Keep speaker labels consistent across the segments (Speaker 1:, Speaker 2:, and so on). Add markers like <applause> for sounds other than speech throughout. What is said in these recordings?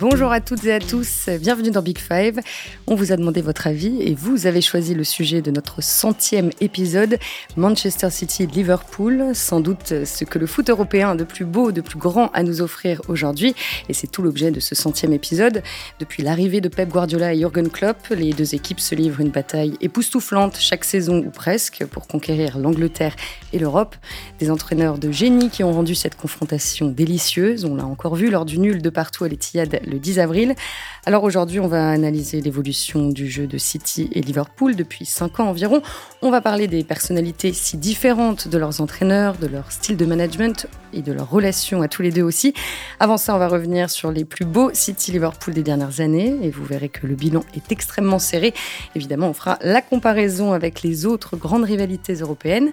Speaker 1: Bonjour à toutes et à tous, bienvenue dans Big Five. On vous a demandé votre avis et vous avez choisi le sujet de notre centième épisode, Manchester City-Liverpool, sans doute ce que le foot européen a de plus beau, de plus grand à nous offrir aujourd'hui. Et c'est tout l'objet de ce centième épisode. Depuis l'arrivée de Pep Guardiola et Jürgen Klopp, les deux équipes se livrent une bataille époustouflante chaque saison ou presque pour conquérir l'Angleterre et l'Europe. Des entraîneurs de génie qui ont rendu cette confrontation délicieuse. On l'a encore vu lors du nul de partout à l'Etihad le 10 avril. Alors aujourd'hui, on va analyser l'évolution du jeu de City et Liverpool depuis 5 ans environ. On va parler des personnalités si différentes de leurs entraîneurs, de leur style de management et de leur relation à tous les deux aussi. Avant ça, on va revenir sur les plus beaux City-Liverpool des dernières années et vous verrez que le bilan est extrêmement serré. Évidemment, on fera la comparaison avec les autres grandes rivalités européennes.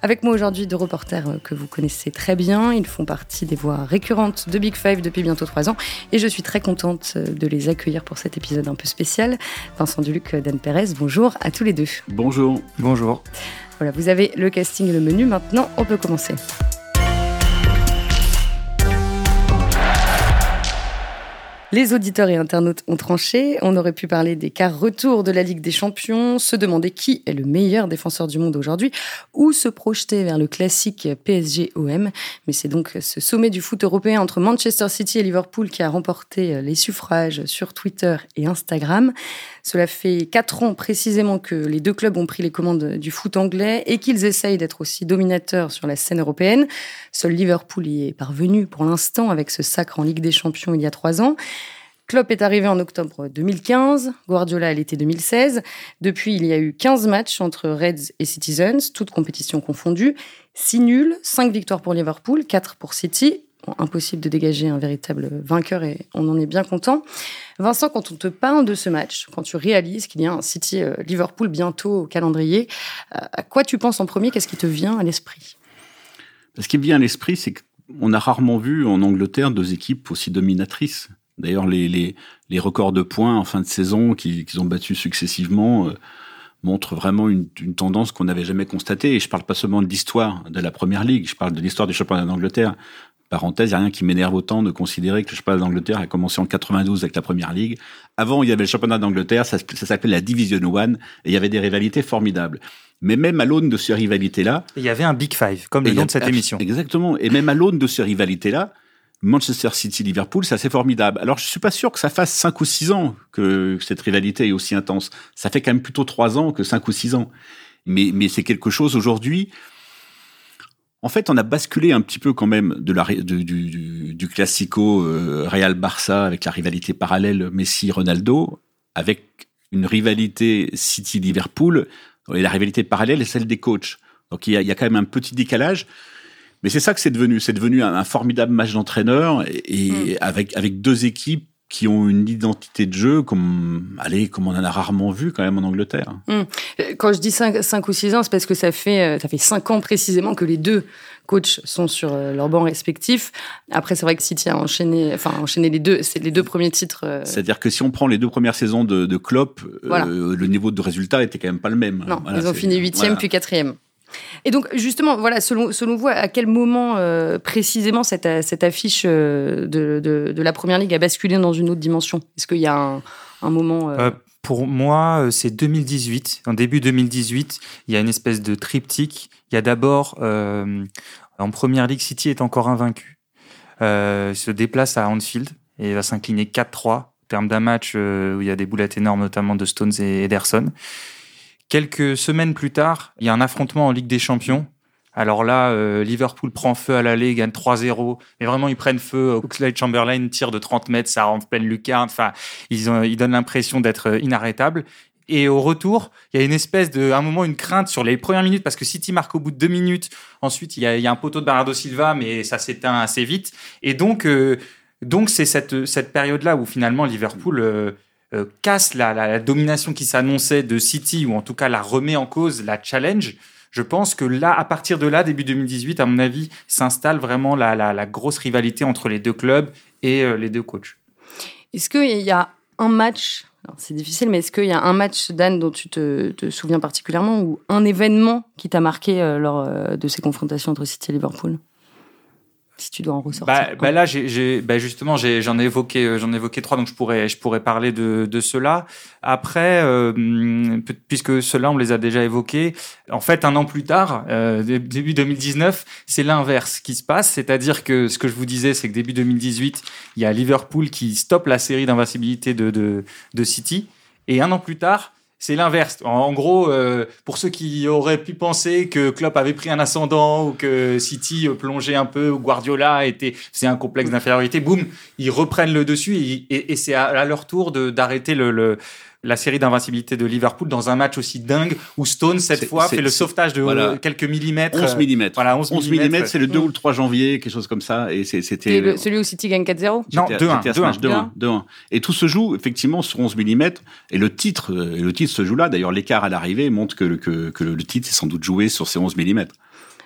Speaker 1: Avec moi aujourd'hui deux reporters euh, que vous connaissez très bien. Ils font partie des voix récurrentes de Big Five depuis bientôt trois ans et je suis très contente euh, de les accueillir pour cet épisode un peu spécial. Vincent Duluc, euh, Dan Perez, bonjour à tous les deux.
Speaker 2: Bonjour.
Speaker 3: Bonjour.
Speaker 1: Voilà, vous avez le casting et le menu. Maintenant, on peut commencer. Les auditeurs et internautes ont tranché. On aurait pu parler des quarts retour de la Ligue des Champions, se demander qui est le meilleur défenseur du monde aujourd'hui, ou se projeter vers le classique PSG-OM. Mais c'est donc ce sommet du foot européen entre Manchester City et Liverpool qui a remporté les suffrages sur Twitter et Instagram. Cela fait quatre ans précisément que les deux clubs ont pris les commandes du foot anglais et qu'ils essayent d'être aussi dominateurs sur la scène européenne. Seul Liverpool y est parvenu pour l'instant avec ce sacre en Ligue des Champions il y a trois ans. Klopp est arrivé en octobre 2015, Guardiola à l'été 2016. Depuis, il y a eu 15 matchs entre Reds et Citizens, toutes compétitions confondues. 6 nuls, 5 victoires pour Liverpool, 4 pour City. Impossible de dégager un véritable vainqueur et on en est bien content. Vincent, quand on te parle de ce match, quand tu réalises qu'il y a un City-Liverpool bientôt au calendrier, euh, à quoi tu penses en premier? Qu'est-ce qui te vient à l'esprit?
Speaker 2: Ce qui me vient à l'esprit, c'est qu'on a rarement vu en Angleterre deux équipes aussi dominatrices. D'ailleurs, les, les, les, records de points en fin de saison qu'ils ont battus successivement euh, montrent vraiment une, une tendance qu'on n'avait jamais constatée. Et je parle pas seulement de l'histoire de la Première Ligue, je parle de l'histoire du championnat d'Angleterre. Parenthèse, il n'y a rien qui m'énerve autant de considérer que le championnat d'Angleterre a commencé en 92 avec la Première Ligue. Avant, il y avait le championnat d'Angleterre, ça, ça s'appelait la Division One, et il y avait des rivalités formidables. Mais même à l'aune de ces rivalités-là...
Speaker 3: Il y avait un Big Five, comme le nom de cette émission.
Speaker 2: Exactement. Et même à l'aune de ces rivalités-là, Manchester City-Liverpool, c'est assez formidable. Alors, je suis pas sûr que ça fasse 5 ou 6 ans que cette rivalité est aussi intense. Ça fait quand même plutôt 3 ans que 5 ou 6 ans. Mais, mais c'est quelque chose aujourd'hui. En fait, on a basculé un petit peu quand même de la, du, du, du classico euh, Real-Barça avec la rivalité parallèle Messi-Ronaldo, avec une rivalité City-Liverpool. Et la rivalité parallèle est celle des coachs. Donc il y, a, il y a quand même un petit décalage. Mais c'est ça que c'est devenu. C'est devenu un, formidable match d'entraîneur et, mm. avec avec deux équipes qui ont une identité de jeu comme allez comme on en a rarement vu quand même en Angleterre.
Speaker 1: Mm. Quand je dis 5, ou 6 ans, c'est parce que ça fait euh, ça fait 5 ans précisément que les deux coachs sont sur euh, leurs bancs respectifs. Après c'est vrai que City a enchaîné enfin enchaîné les deux c'est les deux premiers titres. Euh,
Speaker 2: C'est-à-dire que si on prend les deux premières saisons de, de Klopp, le niveau de résultat était quand même pas le même.
Speaker 1: Non, ils ont fini huitième voilà. puis quatrième. Et donc, justement, voilà, selon, selon vous, à quel moment euh, précisément cette, cette affiche euh, de, de, la Première Ligue a basculé dans une autre dimension? Est-ce qu'il y a un, moment... Euh...
Speaker 3: Euh, pour moi, c'est 2018. En début 2018, il y a une espèce de triptyque. Il y a d'abord, euh, en Première Ligue, City est encore invaincu. il se déplace à Anfield et va s'incliner 4-3 en termes d'un match où il y a des boulettes énormes, notamment de Stones et Ederson. Quelques semaines plus tard, il y a un affrontement en Ligue des Champions. Alors là, euh, Liverpool prend feu à l'aller, gagne 3-0. Mais vraiment, ils prennent feu. Oxlade Chamberlain tire de 30 mètres, ça rentre pleine lucarne. Enfin, ils, donnent l'impression d'être euh, inarrêtables. Et au retour, il y a une espèce de, un moment, une crainte sur les premières minutes parce que City marque au bout de deux minutes. Ensuite, il y a, un poteau de Bernardo Silva, mais ça s'éteint assez vite. Et donc, euh, donc c'est cette, cette période-là où finalement Liverpool euh, casse la, la, la, domination qui s'annonçait de City, ou en tout cas la remet en cause, la challenge, je pense que là, à partir de là, début 2018, à mon avis, s'installe vraiment la, la, grosse rivalité entre les deux clubs et euh, les deux coachs.
Speaker 1: Est-ce qu'il y a un match, c'est difficile, mais est-ce qu'il y a un match, Dan, dont tu te, te souviens particulièrement, ou un événement qui t'a marqué euh, lors de ces confrontations entre City et Liverpool? Si tu dois en ressortir.
Speaker 3: Bah, bah là, j'ai, bah justement, j'en ai, évoqué, euh, j'en ai évoqué trois, donc je pourrais, je pourrais parler de, de cela. Après, euh, puisque ceux-là, on les a déjà évoqués, en fait, un an plus tard, euh, début 2019, c'est l'inverse qui se passe, c'est-à-dire que ce que je vous disais, c'est que début 2018, il y a Liverpool qui stoppe la série d'invincibilité de, de, de City, et un an plus tard, c'est l'inverse. En, gros, euh, pour ceux qui auraient pu penser que Klopp avait pris un ascendant ou que City plongeait un peu, ou Guardiola était, c'est un complexe d'infériorité, boum, ils reprennent le dessus et, c'est à, leur tour d'arrêter le, la série d'invincibilité de Liverpool dans un match aussi dingue où Stone, cette fois, fait le sauvetage de quelques millimètres.
Speaker 2: 11 mm. Voilà, 11, mm, c'est le 2 ou le 3 janvier, quelque chose comme ça. Et c'était.
Speaker 1: Celui où City gagne 4-0
Speaker 3: Non, 2-1.
Speaker 2: 2-1. Et tout se joue, effectivement, sur 11 mm. Et le titre, et le titre se joue là. D'ailleurs, l'écart à l'arrivée montre que, que, que, le titre est sans doute joué sur ces 11 mm.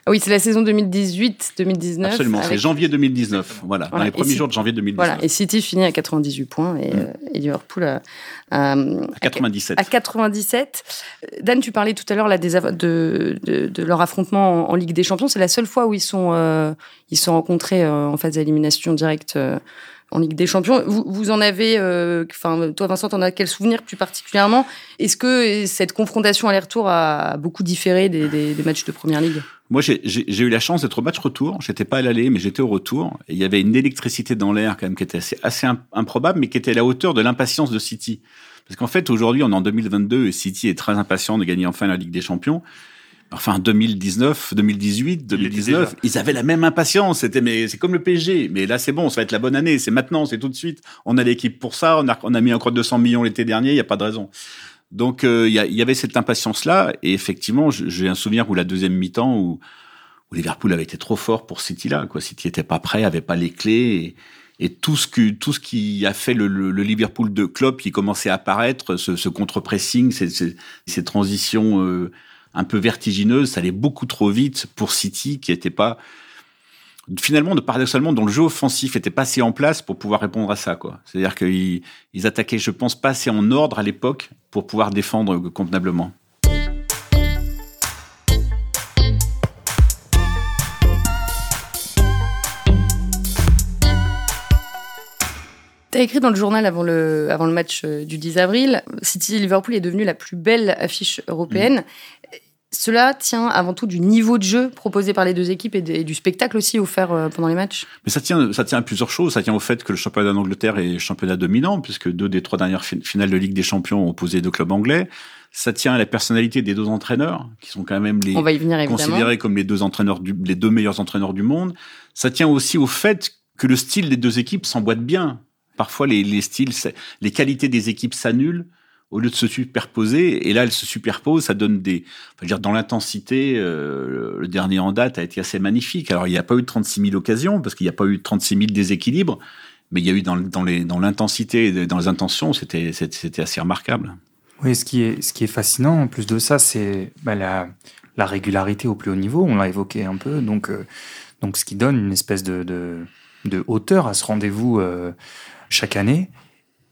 Speaker 1: Ah oui, c'est la saison 2018-2019.
Speaker 2: Absolument, c'est janvier 2019. Voilà, dans les premiers jours de janvier 2019. Voilà,
Speaker 1: et City finit à 98 points et, mm. euh, et Liverpool à,
Speaker 2: à, 97.
Speaker 1: À 97. Dan, tu parlais tout à l'heure de, de, de, leur affrontement en, Ligue des Champions. C'est la seule fois où ils sont, euh, ils sont rencontrés euh, en phase d'élimination directe en Ligue des Champions. Vous, vous en avez, euh, enfin, toi Vincent, t'en as quel souvenir plus particulièrement? Est-ce que cette confrontation aller-retour a beaucoup différé des, des, des matchs de Première Ligue?
Speaker 2: Moi, j'ai eu la chance d'être au match retour. J'étais pas à l'aller, mais j'étais au retour. Et il y avait une électricité dans l'air quand même qui était assez, assez improbable, mais qui était à la hauteur de l'impatience de City. Parce qu'en fait, aujourd'hui, on est en 2022 et City est très impatient de gagner enfin la Ligue des Champions enfin 2019, 2018, 2019, ils avaient la même impatience. C'était mais c'est comme le PSG. Mais là c'est bon, ça va être la bonne année. C'est maintenant, c'est tout de suite. On a l'équipe pour ça. On a, on a mis encore 200 millions l'été dernier. Il y a pas de raison. Donc euh, il y, avait cette impatience là. Et effectivement, j'ai un souvenir où la deuxième mi-temps où, où Liverpool avait été trop fort pour City là. Quoi, City était pas prêt, avait pas les clés. Et, tout ce que tout ce qui a fait le, Liverpool de Klopp qui commençait à apparaître, ce, ce contre-pressing, ces, ces, ces transitions euh, un peu vertigineuse. Ça allait beaucoup trop vite pour City, qui n'était pas finalement, de paradoxalement, dont le jeu offensif était pas assez en place pour pouvoir répondre à ça, quoi. C'est-à-dire qu'ils ils attaquaient, je pense, pas assez en ordre à l'époque pour pouvoir défendre convenablement.
Speaker 1: Tu as écrit dans le journal avant le, avant le match euh, du 10 avril, City-Liverpool est devenue la plus belle affiche européenne. Mm. Cela tient avant tout du niveau de jeu proposé par les deux équipes et, du spectacle aussi offert euh, pendant les matchs.
Speaker 2: Mais ça tient, ça tient à plusieurs choses. Ça tient au fait que le championnat d'Angleterre est championnat dominant, puisque deux des trois dernières finales de Ligue des Champions ont opposé deux clubs anglais. Ça tient à la personnalité des deux entraîneurs, qui sont quand même les considérés comme les deux entraîneurs, les deux meilleurs entraîneurs du monde. Ça tient aussi au fait que le style des deux équipes s'emboîte bien. Parfois, les, les styles, les qualités des équipes s'annulent au lieu de se superposer. Et là, elles se superposent, ça donne des... Enfin, dire, dans l'intensité, euh, le dernier en date a été assez magnifique. Alors, il n'y a pas eu 36 000 occasions, parce qu'il n'y a pas eu 36 000 déséquilibres, mais il y a eu dans, dans, dans l'intensité, dans les intentions, c'était, c'était assez remarquable.
Speaker 3: Oui, ce qui est, ce qui est fascinant, en plus de ça, c'est bah, la, la régularité au plus haut niveau, on l'a évoqué un peu, donc, euh, donc ce qui donne une espèce de, de, de hauteur à ce rendez-vous euh, chaque année.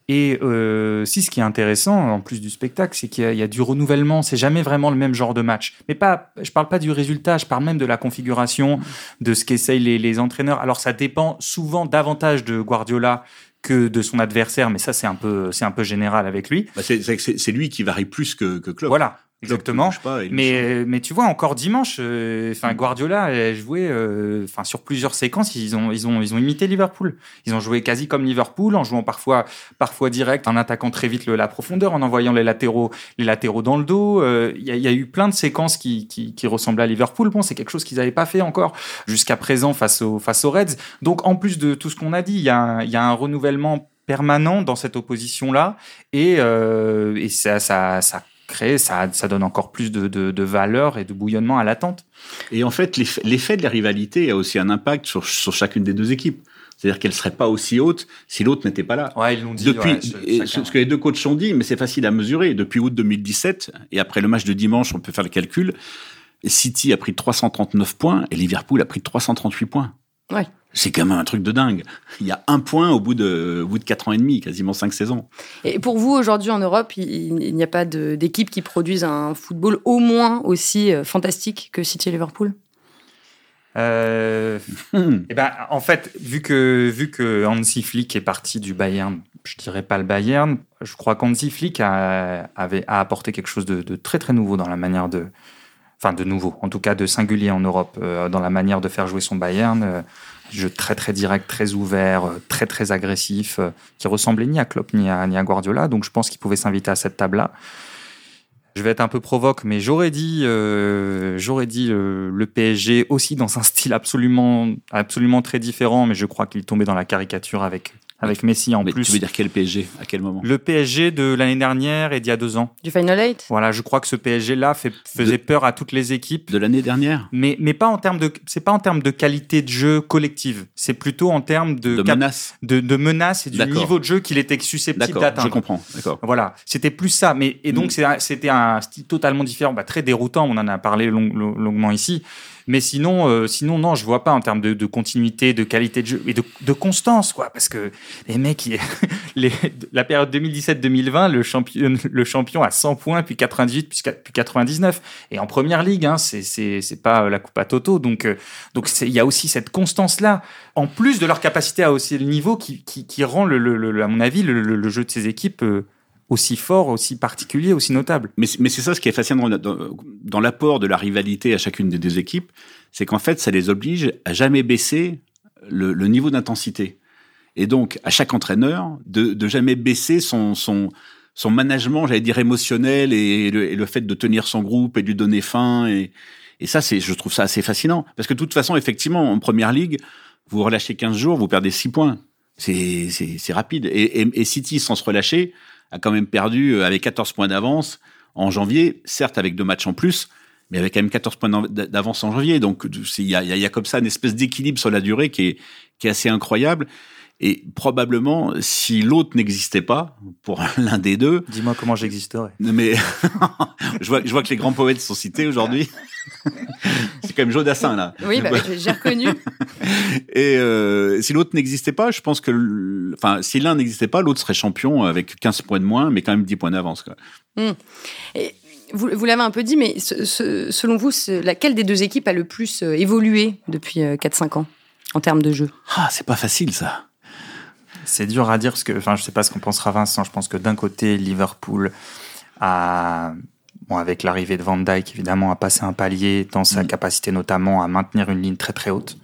Speaker 3: Et euh, si ce qui est intéressant, en plus du spectacle, c'est qu'il y, a du renouvellement. C'est jamais vraiment le même genre de match. Mais pas, je parle pas du résultat, je parle même de la configuration, de ce qu'essayent les, les entraîneurs. Alors ça dépend souvent davantage de Guardiola que de son adversaire, mais ça c'est un peu c'est un peu général avec lui.
Speaker 2: Bah c'est lui qui varie plus que, que Klopp.
Speaker 3: Voilà, Exactement. mais, mais tu vois, encore dimanche, euh, enfin Guardiola a joué euh, enfin sur plusieurs séquences, ils ont, ils, ont, ils ont imité Liverpool. Ils ont joué quasi comme Liverpool, en jouant parfois, parfois direct, en attaquant très vite le, la profondeur, en envoyant les latéraux, les latéraux dans le dos. Euh, il y, a, y, a eu plein de séquences qui, qui, qui ressemblaient à Liverpool. Bon, c'est quelque chose qu'ils n'avaient pas fait encore jusqu'à présent face, au, face aux Reds. Donc en plus de tout ce qu'on a dit, il y, a y a un renouvellement permanent dans cette opposition-là. Et, euh, et ça, ça, ça créer, ça, ça donne encore plus de, de, valeur et de bouillonnement à l'attente.
Speaker 2: Et en fait, l'effet de la rivalité a aussi un impact sur, sur chacune des deux équipes. C'est-à-dire qu'elle serait pas aussi haute si l'autre n'était pas là.
Speaker 3: Ouais, ils l'ont dit.
Speaker 2: Depuis, ce, que les deux coachs ont dit, mais c'est facile à mesurer. Depuis août 2017, et après le match de dimanche, on peut faire le calcul, City a pris 339 points et Liverpool a pris 338 points.
Speaker 1: Ouais.
Speaker 2: C'est quand même un truc de dingue. Il y a un point au bout de, au bout de 4 ans et demi, quasiment 5 saisons.
Speaker 1: Et pour vous, aujourd'hui en Europe, il, n'y a pas d'équipe qui produise un football au moins aussi euh, fantastique que City et Liverpool?
Speaker 3: Euh, eh ben, en fait, vu que, vu que Hansi Flick est parti du Bayern, je dirais pas le Bayern, je crois qu'Hansi Flick a, avait, a apporté quelque chose de, très très nouveau dans la manière de. Enfin, de nouveau, en tout cas de singulier en Europe, euh, dans la manière de faire jouer son Bayern. Euh, jeu très très direct, très ouvert, euh, très très agressif, qui ressemblait ni à Klopp ni à, ni à Guardiola. Donc je pense qu'il pouvait s'inviter à cette table-là. Je vais être un peu provoque, mais j'aurais dit, euh, j'aurais dit euh, le PSG aussi dans un style absolument, absolument très différent, mais je crois qu'il tombait dans la caricature avec avec Messi en plus.
Speaker 2: Tu veux dire quel PSG À quel moment
Speaker 3: Le PSG de l'année dernière et d'il y a deux ans.
Speaker 1: Du Final Eight?
Speaker 3: Voilà, je crois que ce PSG-là faisait peur à toutes les équipes.
Speaker 2: De l'année dernière?
Speaker 3: Mais, mais pas en termes de, c'est pas en termes de qualité de jeu collective. C'est plutôt en termes de,
Speaker 2: de menace.
Speaker 3: De, de menace et du niveau de jeu qu'il était susceptible d'atteindre.
Speaker 2: Je comprends, d'accord.
Speaker 3: Voilà, c'était plus ça. Mais, et donc, mm. c'était un style totalement différent, bah, très déroutant. On en a parlé longuement ici. Mais sinon, euh, sinon non, je vois pas en termes de, continuité, de qualité de jeu et de, constance, quoi. Parce que les mecs, <laughs> la période 2017-2020, le champion, le champion a 100 points, puis 98, puis 99. Et en première ligue, hein, c'est pas la coupe à Toto. Donc euh, donc il y a aussi cette constance là, en plus de leur capacité à hausser le niveau, qui qui, rend à mon avis le, jeu de ces équipes. Euh, aussi fort, aussi particulier, aussi notable.
Speaker 2: Mais, c'est ça ce qui est fascinant dans, l'apport de la rivalité à chacune des deux équipes, c'est qu'en fait, ça les oblige à jamais baisser le, niveau d'intensité. Et donc, à chaque entraîneur, de, jamais baisser son, son, son management, j'allais dire émotionnel, et le, fait de tenir son groupe et lui donner faim. Et, ça, c'est, je trouve ça assez fascinant. Parce que de toute façon, effectivement, en première ligue, vous relâchez 15 jours, vous perdez 6 points. C'est, c'est, rapide. Et City, sans se relâcher, a quand même perdu euh, avec 14 points d'avance en janvier, certes avec deux matchs en plus, mais avec quand même 14 points d'avance en janvier. Donc il y a, y a, comme ça une espèce d'équilibre sur la durée qui est, qui est assez incroyable. Et probablement, si l'autre n'existait pas, pour <laughs> l'un des deux.
Speaker 3: Dis-moi comment j'existerais. <laughs>
Speaker 2: Mais <laughs> je, vois, je vois que les grands poètes sont cités aujourd'hui. c'est quand même Jodassin, là.
Speaker 1: Oui, bah, j'ai reconnu.
Speaker 2: Et euh, si l'autre n'existait pas, je pense que. Enfin, si l'un n'existait pas, l'autre serait champion avec 15 points de moins, mais quand même 10 points d'avance.
Speaker 1: Mmh. Et vous, vous l'avez un peu dit, mais selon vous, laquelle des deux équipes a le plus euh, évolué depuis 4-5 euh, ans en termes de jeu?
Speaker 2: Ah, c'est pas facile, ça.
Speaker 3: C'est dur à dire parce que, enfin, je sais pas ce qu'on pensera Vincent. Je pense que d'un côté, Liverpool a, bon, avec l'arrivée de Van Dijk, évidemment, a passé un palier dans sa mm. capacité notamment à maintenir une ligne très très haute.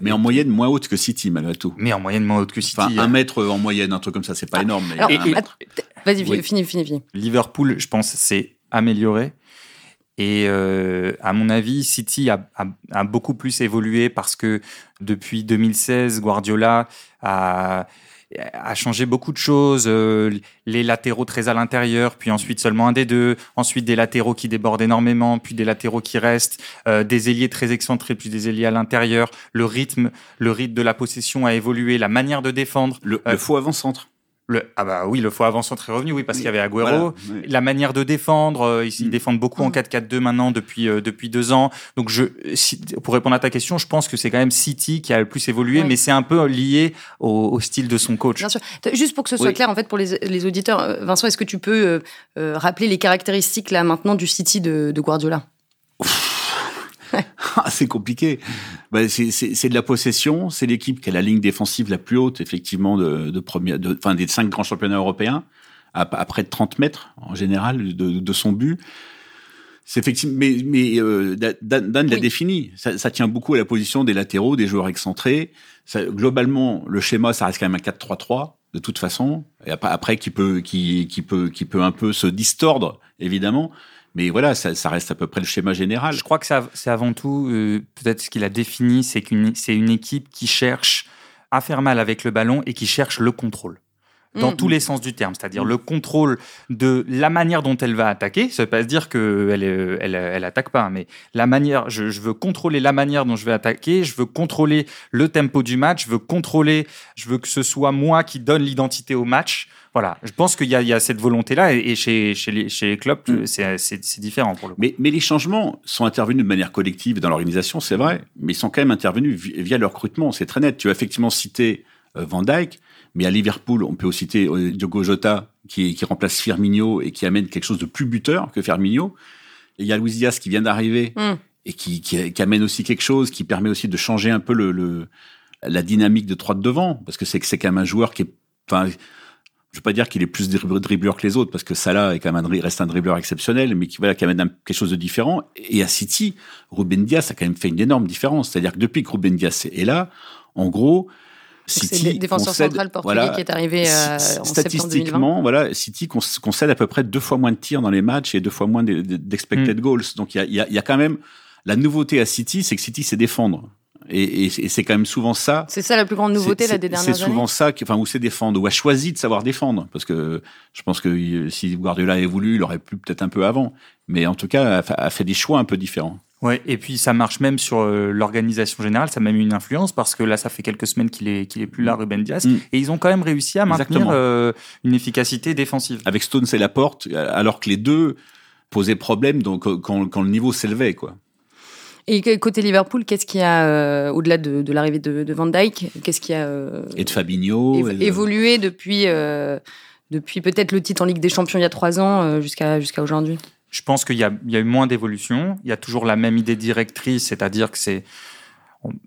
Speaker 2: Mais en moyenne moins haute que City malgré tout.
Speaker 3: Mais en moyenne moins haute que City.
Speaker 2: Enfin, un mètre en moyenne, un truc comme ça, c'est pas ah. énorme.
Speaker 1: Vas-y, finis, finis, finis.
Speaker 3: Liverpool, je pense, s'est amélioré. Et euh, à mon avis, City a, a, beaucoup plus évolué parce que depuis 2016, Guardiola a a changé beaucoup de choses. Euh, les latéraux très à l'intérieur, puis ensuite seulement un des deux. Ensuite des latéraux qui débordent énormément, puis des latéraux qui restent. Euh, des ailiers très excentrés, puis des ailiers à l'intérieur. Le rythme, le rythme de la possession a évolué. La manière de défendre.
Speaker 2: Le, le faux avant-centre.
Speaker 3: Le, ah bah oui, le faux avant-centre est revenu, oui, parce qu'il y avait Agüero. La manière de défendre, euh, ils, mm. défendent beaucoup en 4-4-2 mm. maintenant depuis euh, depuis deux ans. Donc je, pour répondre à ta question, je pense que c'est quand même City qui a le plus évolué, mais c'est un peu lié au, style de son coach.
Speaker 1: Bien sûr. Juste pour que ce soit clair, en fait, pour les, les auditeurs, euh, Vincent, est-ce que tu peux rappeler les caractéristiques là maintenant du City de, de Guardiola? <laughs>
Speaker 2: Ah, c'est compliqué. Bah, c'est de la possession. C'est l'équipe qui a la ligne défensive la plus haute, effectivement, de, de première, de, enfin, des cinq grands championnats européens, à, près de 30 mètres en général de, de son but. C'est effectivement, mais, mais euh, Dan, l'a défini. Ça, ça, tient beaucoup à la position des latéraux, des joueurs excentrés. Ça, globalement, le schéma, ça reste quand même un 4-3-3 de toute façon. Et après, qui peut, qui, qui peut, qui peut un peu se distordre, évidemment. Mais voilà, ça, reste à peu près le schéma général.
Speaker 3: Je crois que c'est avant tout, euh, peut-être ce qu'il a défini, c'est qu'une c'est une équipe qui cherche à faire mal avec le ballon et qui cherche le contrôle. Dans mm. tous les sens du terme, c'est-à-dire le contrôle de la manière dont elle va attaquer. Ça veut pas se dire qu'elle elle, elle, attaque pas, mais la manière, je, je, veux contrôler la manière dont je vais attaquer, je veux contrôler le tempo du match, je veux contrôler, je veux que ce soit moi qui donne l'identité au match. Voilà, je pense qu'il y, y, a cette volonté-là et, chez, chez, les, chez les clubs, mm. c'est différent pour le coup.
Speaker 2: Mais, mais, les changements sont intervenus de manière collective dans l'organisation, c'est vrai, mais ils sont quand même intervenus via le recrutement, c'est très net. Tu as effectivement cité euh, Van Dyke, mais à Liverpool, on peut aussi citer euh, Diogo Jota qui, qui, remplace Firmino et qui amène quelque chose de plus buteur que Firmino. Et il y a Luis Diaz qui vient d'arriver. Mm. et qui, qui, amène aussi quelque chose, qui permet aussi de changer un peu le, le la dynamique de trois de devant, parce que c'est c'est quand même un joueur qui est, enfin, je veux pas dire qu'il est plus dribbleur que les autres, parce que Salah est quand même un, reste un dribbleur exceptionnel, mais qui voilà, qui amène quelque chose de différent. Et à City, Ruben Dias a quand même fait une énorme différence. C'est-à-dire que depuis que Ruben Dias est là, en gros,
Speaker 1: City c'est le défenseur central portugais qui est arrivé euh, en
Speaker 2: statistiquement, voilà, City concède à peu près deux fois moins de tirs dans les matchs et deux fois moins d'expected mm. goals. Donc il y a, y, a, y a quand même la nouveauté à City, c'est que City sait défendre. Et, et, c'est quand même souvent ça.
Speaker 1: C'est ça la plus grande nouveauté là, des dernières années.
Speaker 2: C'est souvent ça, qui, enfin, où c'est défendre, ou a choisi de savoir défendre. Parce que je pense que si Guardiola avait voulu, il aurait pu peut-être un peu avant. Mais en tout cas, a, fait des choix un peu différents.
Speaker 3: Ouais, et puis ça marche même sur euh, l'organisation générale, ça a même une influence parce que là, ça fait quelques semaines qu'il est, qu'il est plus là, Ruben Diaz, mm. et ils ont quand même réussi à maintenir euh, une efficacité défensive.
Speaker 2: Avec Stones et Laporte, alors que les deux posaient problème donc, quand, quand le niveau s'élevait, quoi.
Speaker 1: Et côté Liverpool, qu'est-ce qu'il y a euh, au-delà de, de l'arrivée de, de, Van Dyke Qu'est-ce qui a
Speaker 2: et de Fabinho
Speaker 1: évolué depuis depuis peut-être le titre en Ligue des Champions il y a trois ans jusqu'à jusqu'à aujourd'hui?
Speaker 3: Je pense qu'il y, a eu moins d'évolution. Il y a toujours la même idée directrice, c'est-à-dire que c'est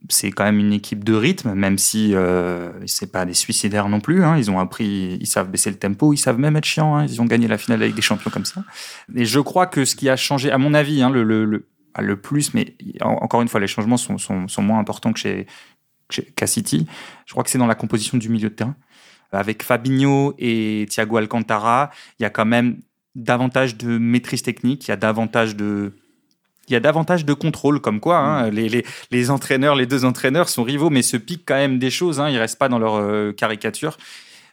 Speaker 3: c'est quand même une équipe de rythme, même si euh, c'est pas des suicidaires non plus. Hein. Ils ont appris, ils savent baisser le tempo, ils savent même être chiants. Hein. Ils ont gagné la finale avec des champions comme ça. Et je crois que ce qui a changé, à mon avis, hein, le, plus, mais encore une fois, les changements sont, sont, sont moins importants que chez, qu'à City. Je crois que c'est dans la composition du milieu de terrain. Avec Fabinho et Thiago Alcantara, il y a quand même davantage de maîtrise technique, il y a davantage de il y a davantage de contrôle, comme quoi hein, mm. les, les, les, entraîneurs, les deux entraîneurs sont rivaux, mais se piquent quand même des choses. Hein, ils restent pas dans leur euh, caricature.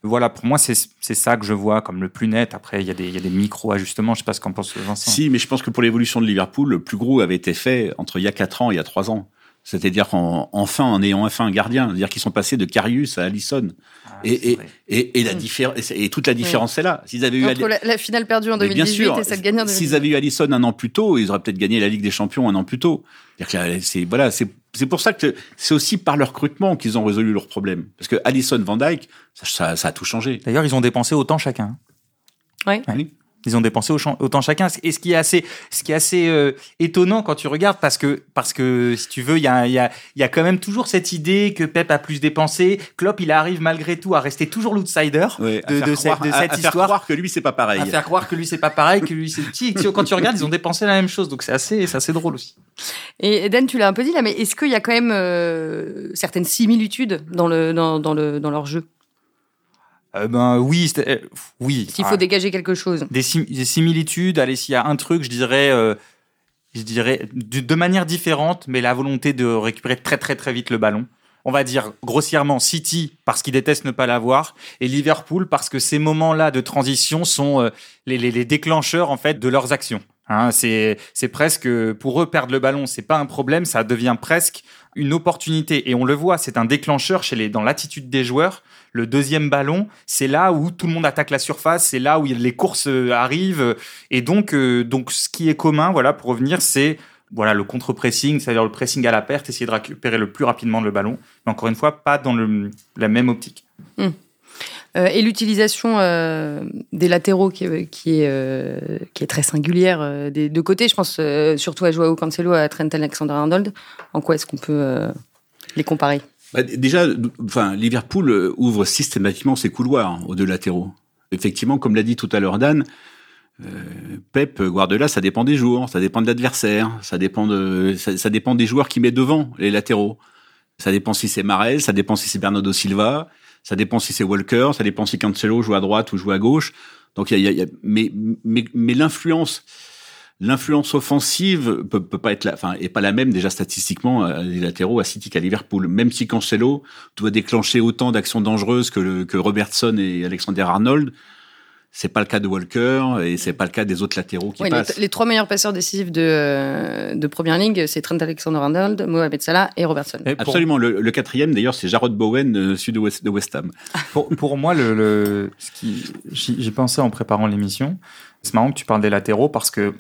Speaker 3: Voilà, pour moi, c'est ça que je vois comme le plus net. Après, il y a des, des micro-ajustements. Je sais pas ce qu'en pense Vincent.
Speaker 2: Si, mais je pense que pour l'évolution de Liverpool, le plus gros avait été fait entre il y a 4 ans et il y a 3 ans. C'est-à-dire en, enfin en ayant enfin un gardien, c'est-à-dire qu'ils sont passés de Carius à Allison. Ah, et, et, et, et, la différence et toute la différence est là.
Speaker 1: S'ils avaient eu Entre la, finale perdue en 2018 et celle gagnée en 2018.
Speaker 2: S'ils avaient eu Allison un an plus tôt, ils auraient peut-être gagné la Ligue des Champions un an plus tôt. C'est voilà, c'est c'est pour ça que c'est aussi par le recrutement qu'ils ont résolu leurs problèmes. Parce que Allison, Van Dyke, ça, ça, ça a tout changé.
Speaker 3: D'ailleurs, ils ont dépensé autant chacun.
Speaker 1: Ouais.
Speaker 3: Oui. Ils ont dépensé autant chacun. Et ce qui est assez, ce qui est assez euh, étonnant quand tu regardes, parce que, parce que si tu veux, il y a, y, a, y a quand même toujours cette idée que Pep a plus dépensé. Klopp, il arrive malgré tout à rester toujours l'outsider de, de, cette, de, cette,
Speaker 2: à,
Speaker 3: histoire.
Speaker 2: faire croire que lui, c'est pas pareil.
Speaker 3: À faire croire que lui, c'est pas pareil, que lui, c'est petit. Quand tu regardes, ils ont dépensé la même chose. Donc c'est assez, c'est assez drôle aussi.
Speaker 1: Et Dan, tu l'as un peu dit là, mais est-ce qu'il y a quand même euh, certaines similitudes dans, le, dans, dans, le, dans leur jeu?
Speaker 3: Euh, ben oui, euh, oui.
Speaker 1: S'il faut ah. dégager quelque chose.
Speaker 3: Des, similitudes. Allez, s'il y a un truc, je dirais, euh, je dirais de, manière différente, mais la volonté de récupérer très très très vite le ballon. On va dire grossièrement City parce qu'ils détestent ne pas l'avoir et Liverpool parce que ces moments-là de transition sont les, les, les, déclencheurs en fait de leurs actions. Hein, c'est presque pour eux perdre le ballon, c'est pas un problème, ça devient presque une opportunité et on le voit, c'est un déclencheur chez les dans l'attitude des joueurs le deuxième ballon, c'est là où tout le monde attaque la surface, c'est là où les courses euh, arrivent. Et donc, euh, donc ce qui est commun, voilà, pour revenir, c'est voilà le contre-pressing, c'est-à-dire le pressing à la perte, essayer de récupérer le plus rapidement le ballon. Mais encore une fois, pas dans la même optique.
Speaker 1: Hmm. Euh, et l'utilisation des latéraux qui, est, qui est très singulière des deux côtés, je pense surtout à Joao Cancelo, à Trent Alexander-Arnold. En quoi est-ce qu'on peut les comparer?
Speaker 2: Bah, déjà, Liverpool euh, ouvre systématiquement ses couloirs hein, aux deux latéraux. Effectivement, comme l'a dit tout à l'heure Dan, euh, Pep, Guardiola, ça dépend des jours, ça dépend de l'adversaire, ça dépend des joueurs qui met devant les latéraux. Ça dépend si c'est Marez, ça dépend si c'est Bernardo Silva, ça dépend si c'est Walker, ça dépend si Cancelo joue à droite ou joue à gauche. Donc il y a, y a, mais, mais, mais l'influence L'influence offensive peut, peut pas être la, enfin, est pas la même déjà statistiquement euh, les latéraux à City qu'à Liverpool. Même si Cancelo doit déclencher autant d'actions dangereuses que, que Robertson et Alexander Arnold, c'est pas le cas de Walker et c'est pas le cas des autres latéraux qui passent.
Speaker 1: Les, trois meilleurs passeurs décisifs de, euh, de Première Ligue, c'est Trent Alexander-Arnold, Mohamed Salah et Robertson.
Speaker 2: Absolument. Le, quatrième, d'ailleurs, c'est Jarrod Bowen, euh, sud de West, de West Ham. <laughs>
Speaker 3: Pour, pour moi, le, le ce qui, j'y pensais en préparant l'émission. C'est marrant que tu parles des latéraux parce que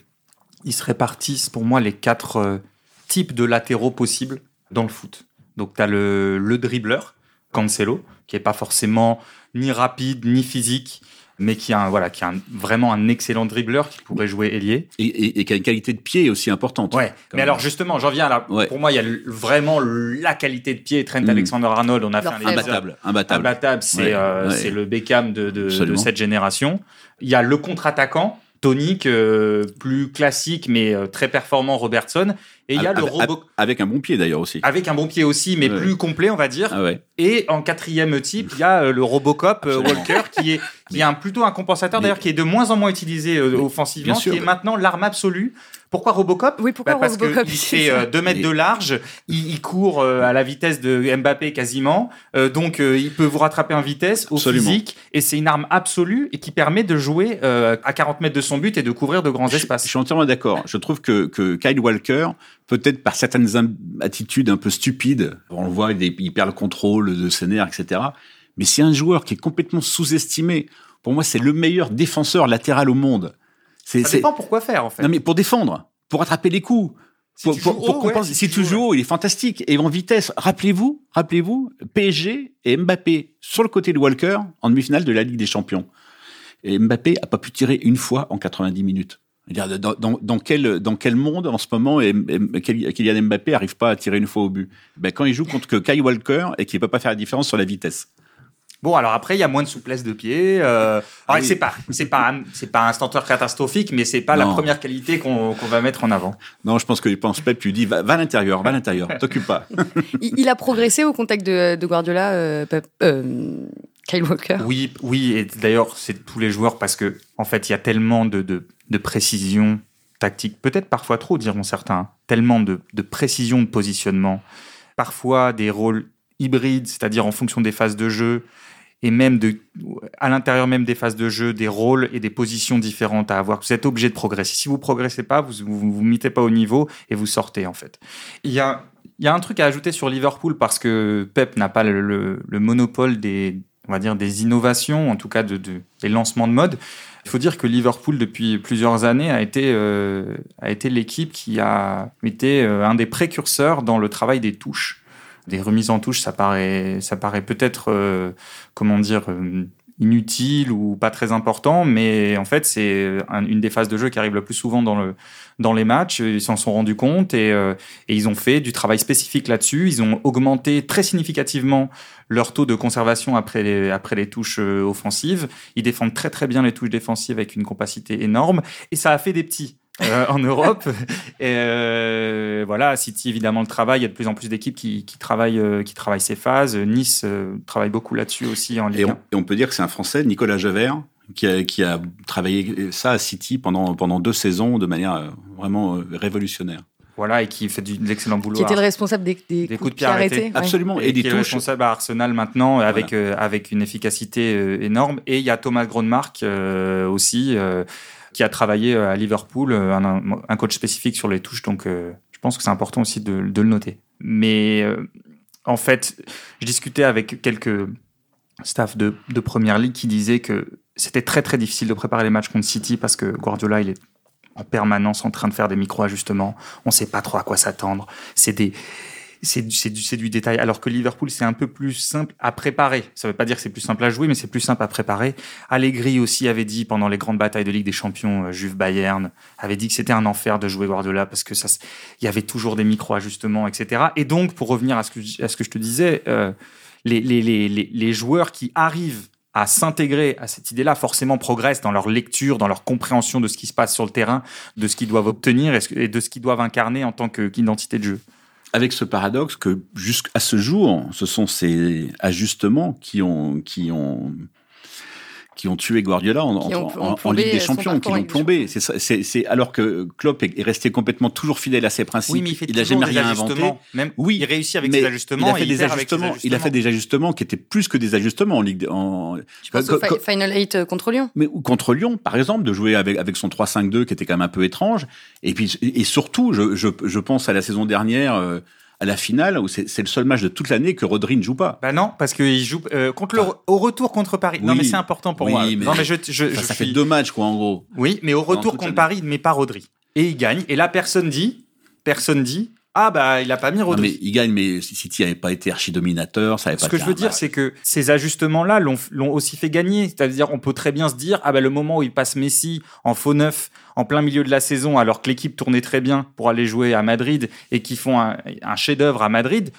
Speaker 3: ils se répartissent pour moi les quatre euh, types de latéraux possibles dans le foot. Donc tu as le, le dribbleur, Cancelo, qui est pas forcément ni rapide ni physique, mais qui a un, voilà, qui a un- vraiment un excellent dribbleur qui pourrait jouer ailier.
Speaker 2: Et, et- et qui a une qualité de pied aussi importante.
Speaker 3: Ouais. Mais alors justement, j'en viens là.
Speaker 2: Ouais.
Speaker 3: Pour moi, il y a le- vraiment la qualité de pied. Trent
Speaker 2: Mm.
Speaker 3: Alexander-Arnold, on a fait un
Speaker 2: Imbattable, imbattable.
Speaker 3: Imbattable, c'est
Speaker 2: Ouais,
Speaker 3: euh,
Speaker 2: ouais.
Speaker 3: c'est le Beckham de, de, de cette génération. Il y a le contre-attaquant, tonique, euh, plus classique, mais euh, très performant, Robertson. Et il y a
Speaker 2: Avec-
Speaker 3: le robot
Speaker 2: Avec un bon pied d'ailleurs aussi.
Speaker 3: avec un bon pied aussi, mais
Speaker 2: Ouais.
Speaker 3: plus complet, on va dire.
Speaker 2: Ah ouais.
Speaker 3: Et en quatrième type, il y a euh, le Robocop euh,
Speaker 2: Absolument.
Speaker 3: Walker, qui est, <laughs> qui est un, plutôt un compensateur,
Speaker 2: Mais-
Speaker 3: d'ailleurs, qui est de moins en moins utilisé euh, offensivement,
Speaker 2: sûr.
Speaker 3: qui est maintenant l'arme absolue. Pourquoi Robocop?
Speaker 1: Oui, pourquoi
Speaker 3: Bah, Parce
Speaker 1: Robocop
Speaker 3: qu'il
Speaker 1: c'est
Speaker 3: fait
Speaker 1: ça.
Speaker 3: euh, <laughs> 2 mètres de large, il, il court euh, à la vitesse de Mbappé quasiment, euh, donc euh, il peut vous rattraper en vitesse, au
Speaker 2: Absolument.
Speaker 3: physique, et c'est une arme absolue et qui permet de jouer euh, à 40 mètres de son but et de couvrir de grands
Speaker 2: Je, je
Speaker 3: espaces.
Speaker 2: suis entièrement d'accord. Je trouve que, que Kyle Walker, peut-être par certaines attitudes un peu stupides, on le voit, il, est- il perd le contrôle de ses nerfs, etc. Mais c'est un joueur qui est complètement sous-estimé. Pour moi, c'est le meilleur défenseur latéral au monde. C'est,
Speaker 3: Ça dépend pourquoi faire, en fait.
Speaker 2: Non, mais pour défendre, pour attraper les coups.
Speaker 3: Si
Speaker 2: pour,
Speaker 3: tu
Speaker 2: pour- pour
Speaker 3: haut, ouais,
Speaker 2: si, tu joues haut, il est fantastique. Et en vitesse, rappelez-vous, rappelez-vous, PSG et Mbappé sur le côté de Walker en demi-finale de la Ligue des Champions. Et Mbappé a pas pu tirer une fois en 90 minutes. Dans, dans, dans quel, dans quel monde en ce moment et- et- Kylian Mbappé arrive pas à tirer une fois au but? Ben, Quand il joue contre que Kyle Walker et qu'il peut pas faire la différence sur la vitesse.
Speaker 3: Bon, alors après, il y a moins de souplesse de pied. Euh...
Speaker 2: Ah oui.
Speaker 3: C'est pas, c'est pas, c'est pas un stenteur catastrophique, mais c'est pas la première qualité qu'on va mettre en avant.
Speaker 2: Non, je pense que je pense Pep lui dit va, va à l'intérieur, va à l'intérieur, <laughs> t'occupe pas.
Speaker 1: Il, il a progressé au contact de, de Guardiola, euh, Pep- euh, Kyle Walker?
Speaker 3: Oui, oui, et d'ailleurs, c'est tous les joueurs parce que, en fait, il y a tellement de, de, de précision tactique, peut-être parfois trop, diront certains, tellement de, précision de positionnement, parfois des rôles hybrides, c'est-à-dire en fonction des phases de jeu, et même de, à l'intérieur même des phases de jeu, des rôles et des positions différentes à avoir. Vous êtes obligé de progresser. Si vous progressez pas, vous vous, vous mettez pas au niveau et vous sortez en fait. Il y a, un truc à ajouter sur Liverpool parce que Pep n'a pas le, le- le monopole des, on va dire des innovations, en tout cas de- des lancements de mode. Il faut dire que Liverpool depuis plusieurs années a été euh, été l'équipe qui a été euh, un des précurseurs dans le travail des touches. Des remises en touche, ça paraît, ça paraît peut-être, euh, comment dire, euh, inutile ou pas très important, mais en fait, c'est un- une des phases de jeu qui arrive le plus souvent dans, le, dans les matchs. Ils s'en sont rendus compte et, euh, et ils ont fait du travail spécifique là-dessus. Ils ont augmenté très significativement leur taux de conservation après les, après les touches euh, offensives. Ils défendent très très bien les touches défensives avec une capacité énorme et ça a fait des petits. Euh, en Europe. Et euh, voilà, City évidemment le travail. Il y a de plus en plus d'équipes qui, qui travaillent, euh, qui travaillent ces phases. Nice euh, travaille beaucoup là-dessus aussi en
Speaker 2: Et
Speaker 3: Ligue
Speaker 2: on,
Speaker 3: 1.
Speaker 2: et on peut dire que c'est un Français, Nicolas Javert, qui a, qui a travaillé ça à City pendant, pendant deux saisons de manière vraiment révolutionnaire.
Speaker 3: Voilà, et qui fait du, de l'excellent boulot.
Speaker 1: Qui était le responsable des, des
Speaker 3: Des
Speaker 1: coups, de pied arrêtés. ouais.
Speaker 2: Absolument.
Speaker 3: et,
Speaker 2: Et, des
Speaker 3: qui est responsable à Arsenal maintenant avec euh, avec une efficacité euh, énorme et il y a Thomas Gronmark euh, aussi euh, qui a travaillé euh, à Liverpool euh, un, coach spécifique sur les touches donc euh, je pense que c'est important aussi de, le noter mais en fait je discutais avec quelques staff de, de première ligue qui disaient que c'était très très difficile de préparer les matchs contre City parce que Guardiola il est en permanence en train de faire des micro-ajustements. On ne sait pas trop à quoi s'attendre. C'est des, c'est du, détail. Alors que Liverpool, c'est un peu plus simple à préparer. Ça ne veut pas dire que c'est plus simple à jouer, mais c'est plus simple à préparer. Allegri aussi avait dit pendant les grandes batailles de Ligue des Champions, euh, Juve Bayern, avait dit que c'était un enfer de jouer Guardiola parce que il y avait toujours des micro-ajustements, etc. Et donc, pour revenir à ce que, je- te disais, euh, les, les, joueurs qui arrivent à s'intégrer à cette idée-là, forcément progressent dans leur lecture, dans leur compréhension de ce qui se passe sur le terrain, de ce qu'ils doivent obtenir et de ce qu'ils doivent incarner en tant qu'identité de jeu.
Speaker 2: Avec ce paradoxe que jusqu'à ce jour, ce sont ces ajustements qui ont, qui ont, qui ont tué Guardiola en, Ligue des
Speaker 1: son
Speaker 2: Champions, qui l'ont
Speaker 1: des
Speaker 2: plombé. C'est ça- c'est- c'est alors que Klopp est est resté complètement toujours fidèle à ses principes.
Speaker 3: Oui, mais il fait
Speaker 2: n'a
Speaker 3: toujours
Speaker 2: jamais
Speaker 3: des
Speaker 2: rien inventé.
Speaker 3: Même,
Speaker 2: Oui,
Speaker 3: il réussit avec ses ajustements.
Speaker 2: il a fait des ajustements. Il a fait des ajustements qui étaient plus que des ajustements en Ligue. de- En,
Speaker 1: Final 8 euh, contre Lyon?
Speaker 2: mais ou contre Lyon, par exemple, de jouer avec, avec son 3-5-2 qui était quand même un peu étrange. Et puis, et surtout, je, je, je pense à la saison dernière, euh, à la finale, où c'est le seul match de toute l'année que Rodri ne joue pas.
Speaker 3: Bah non, parce qu'il joue euh, contre le, au retour contre Paris. non, mais c'est important pour
Speaker 2: Oui,
Speaker 3: moi.
Speaker 2: mais-
Speaker 3: non, mais je, je,
Speaker 2: Enfin,
Speaker 3: je
Speaker 2: ça
Speaker 3: suis-
Speaker 2: fait deux matchs, quoi, en gros.
Speaker 3: Oui, mais au retour contre. Paris, il ne met pas Rodri. Et il gagne. Et là, personne dit, personne dit ah bah il a pas mis Rodri.
Speaker 2: mais il gagne, mais City n'avait pas été archi-dominateur, ça avait
Speaker 3: Ce
Speaker 2: pas
Speaker 3: que
Speaker 2: été
Speaker 3: je veux dire, c'est que ces ajustements-là l'ont l'ont aussi fait gagner. C'est-à-dire, on peut très bien se dire, ah bah le moment où il passe Messi en faux neuf, en plein milieu de la saison, alors que l'équipe tournait très bien pour aller jouer à Madrid et qu'ils font un, un chef-d'œuvre à Madrid.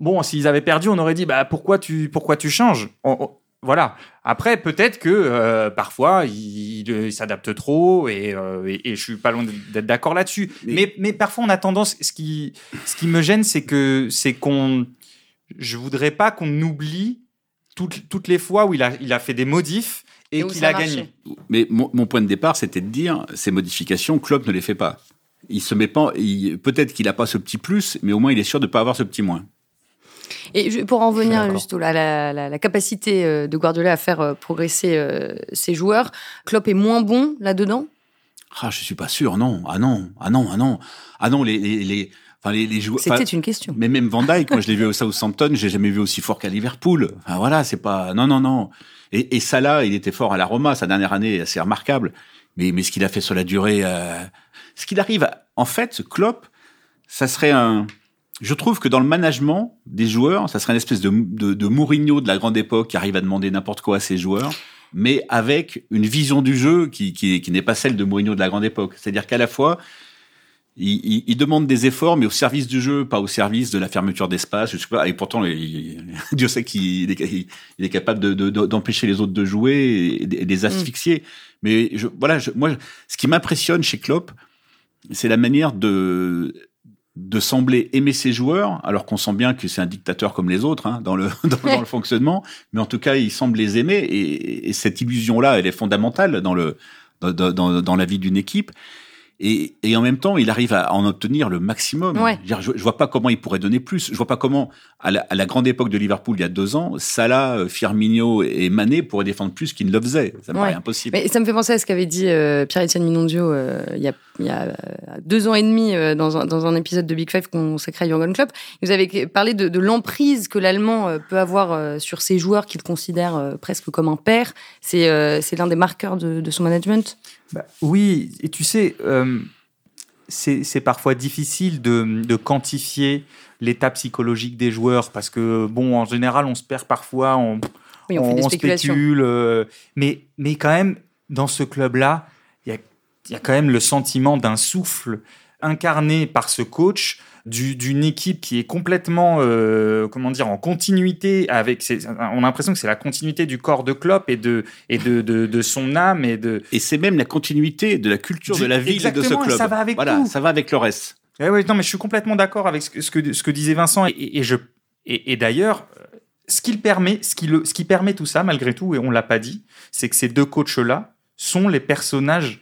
Speaker 3: Bon, s'ils avaient perdu, on aurait dit, bah pourquoi tu pourquoi tu changes? On- on- Voilà. Après, peut-être que euh, parfois il, s'adapte trop et, euh, et, et je suis pas loin d'être d'accord là-dessus.
Speaker 2: Mais-
Speaker 3: Mais, mais parfois on a tendance, ce qui, ce qui me gêne, c'est que c'est qu'on, je voudrais pas qu'on oublie toutes, toutes les fois où il a, il a fait des modifs et,
Speaker 1: Et
Speaker 3: qu'il a
Speaker 1: marché.
Speaker 3: gagné.
Speaker 2: Mais mon, mon point de départ, c'était de dire ces modifications, Klopp ne les fait pas. Il se met pas. Peut-être qu'il n'a pas ce petit plus, mais au moins il est sûr de ne pas avoir ce petit moins.
Speaker 1: Et pour en
Speaker 3: d'accord.
Speaker 1: juste à la, la, la capacité euh, de Guardiola à faire euh, progresser euh, ses joueurs, Klopp est moins bon là-dedans?
Speaker 2: Ah, je suis pas sûr. Non. Ah non. Ah non. Ah non. Ah non. Les les les. Enfin, les, les joueurs.
Speaker 1: C'était une question.
Speaker 2: mais même Van Dyke, moi je l'ai vu au Southampton, j'ai jamais vu aussi fort qu'à Liverpool. Enfin voilà, c'est pas. Non non non. Et, et Salah, il était fort à la Roma, sa dernière année assez remarquable. Mais mais ce qu'il a fait sur la durée, euh, ce qu'il arrive, à- en fait, Klopp, ça serait un. Je trouve que dans le management des joueurs, ça serait une espèce de, de, de Mourinho de la grande époque qui arrive à demander n'importe quoi à ses joueurs, mais avec une vision du jeu qui, qui, qui n'est pas celle de Mourinho de la grande époque. C'est-à-dire qu'à la fois, il, il, il demande des efforts, mais au service du jeu, pas au service de la fermeture d'espace. Je sais pas. Et pourtant, il- <laughs> Dieu sait qu'il est, il est capable de- de- de- d'empêcher les autres de jouer et, de- les asphyxier. Mais je, voilà, je, moi, ce qui m'impressionne chez Klopp, c'est la manière de de sembler aimer ses joueurs, alors qu'on sent bien que c'est un dictateur comme les autres hein, dans, le, <laughs> dans, dans le <laughs> fonctionnement, mais en tout cas, il semble les aimer, et, et cette illusion-là, elle est fondamentale dans, le, dans, dans, dans la vie d'une équipe. Et, et en même temps, il arrive à en obtenir le maximum.
Speaker 1: Ouais.
Speaker 2: Je, je, vois pas comment il pourrait donner plus. Je vois pas comment, à la, à la grande époque de Liverpool, il y a deux ans, Salah, euh, Firmino et Mané pourraient défendre plus qu'ils ne le faisaient. Ça me
Speaker 1: Ouais.
Speaker 2: paraît impossible.
Speaker 1: Mais ça me fait penser à ce qu'avait dit euh, Pierre-Etienne Minondio euh, il y a, il y a deux ans et demi euh, dans, un, dans un épisode de Big Five consacré à Jurgen Klopp. Vous avez parlé de, de l'emprise que l'Allemand peut avoir sur ses joueurs qu'il considère presque comme un père. C'est c'est l'un des marqueurs de, de son management?
Speaker 3: Bah, oui, et tu sais, euh, c'est parfois difficile de, de quantifier l'état psychologique des joueurs parce que, bon, en général, on se perd parfois, on,
Speaker 1: Oui, on, fait des spéculations.
Speaker 3: spécule, euh, mais, mais quand même, dans ce club-là, il y a, il y a quand même le sentiment d'un souffle incarné par ce coach du- d'une équipe qui est complètement, euh, comment dire, en continuité avec. ses- on a l'impression que c'est la continuité du corps de Klopp et de et de, de, de son âme et de.
Speaker 2: Et c'est même la continuité de la culture
Speaker 3: Du-
Speaker 2: de la ville et de ce club.
Speaker 3: ça va avec
Speaker 2: voilà,
Speaker 3: tout.
Speaker 2: ça va avec le reste.
Speaker 3: Eh oui, non, mais je suis complètement d'accord avec ce que, ce que, ce que disait Vincent. Et, et je, et, et d'ailleurs, ce qu'il permet, ce qui, le, ce qui permet tout ça, malgré tout, et on l'a pas dit, c'est que ces deux coachs-là sont les personnages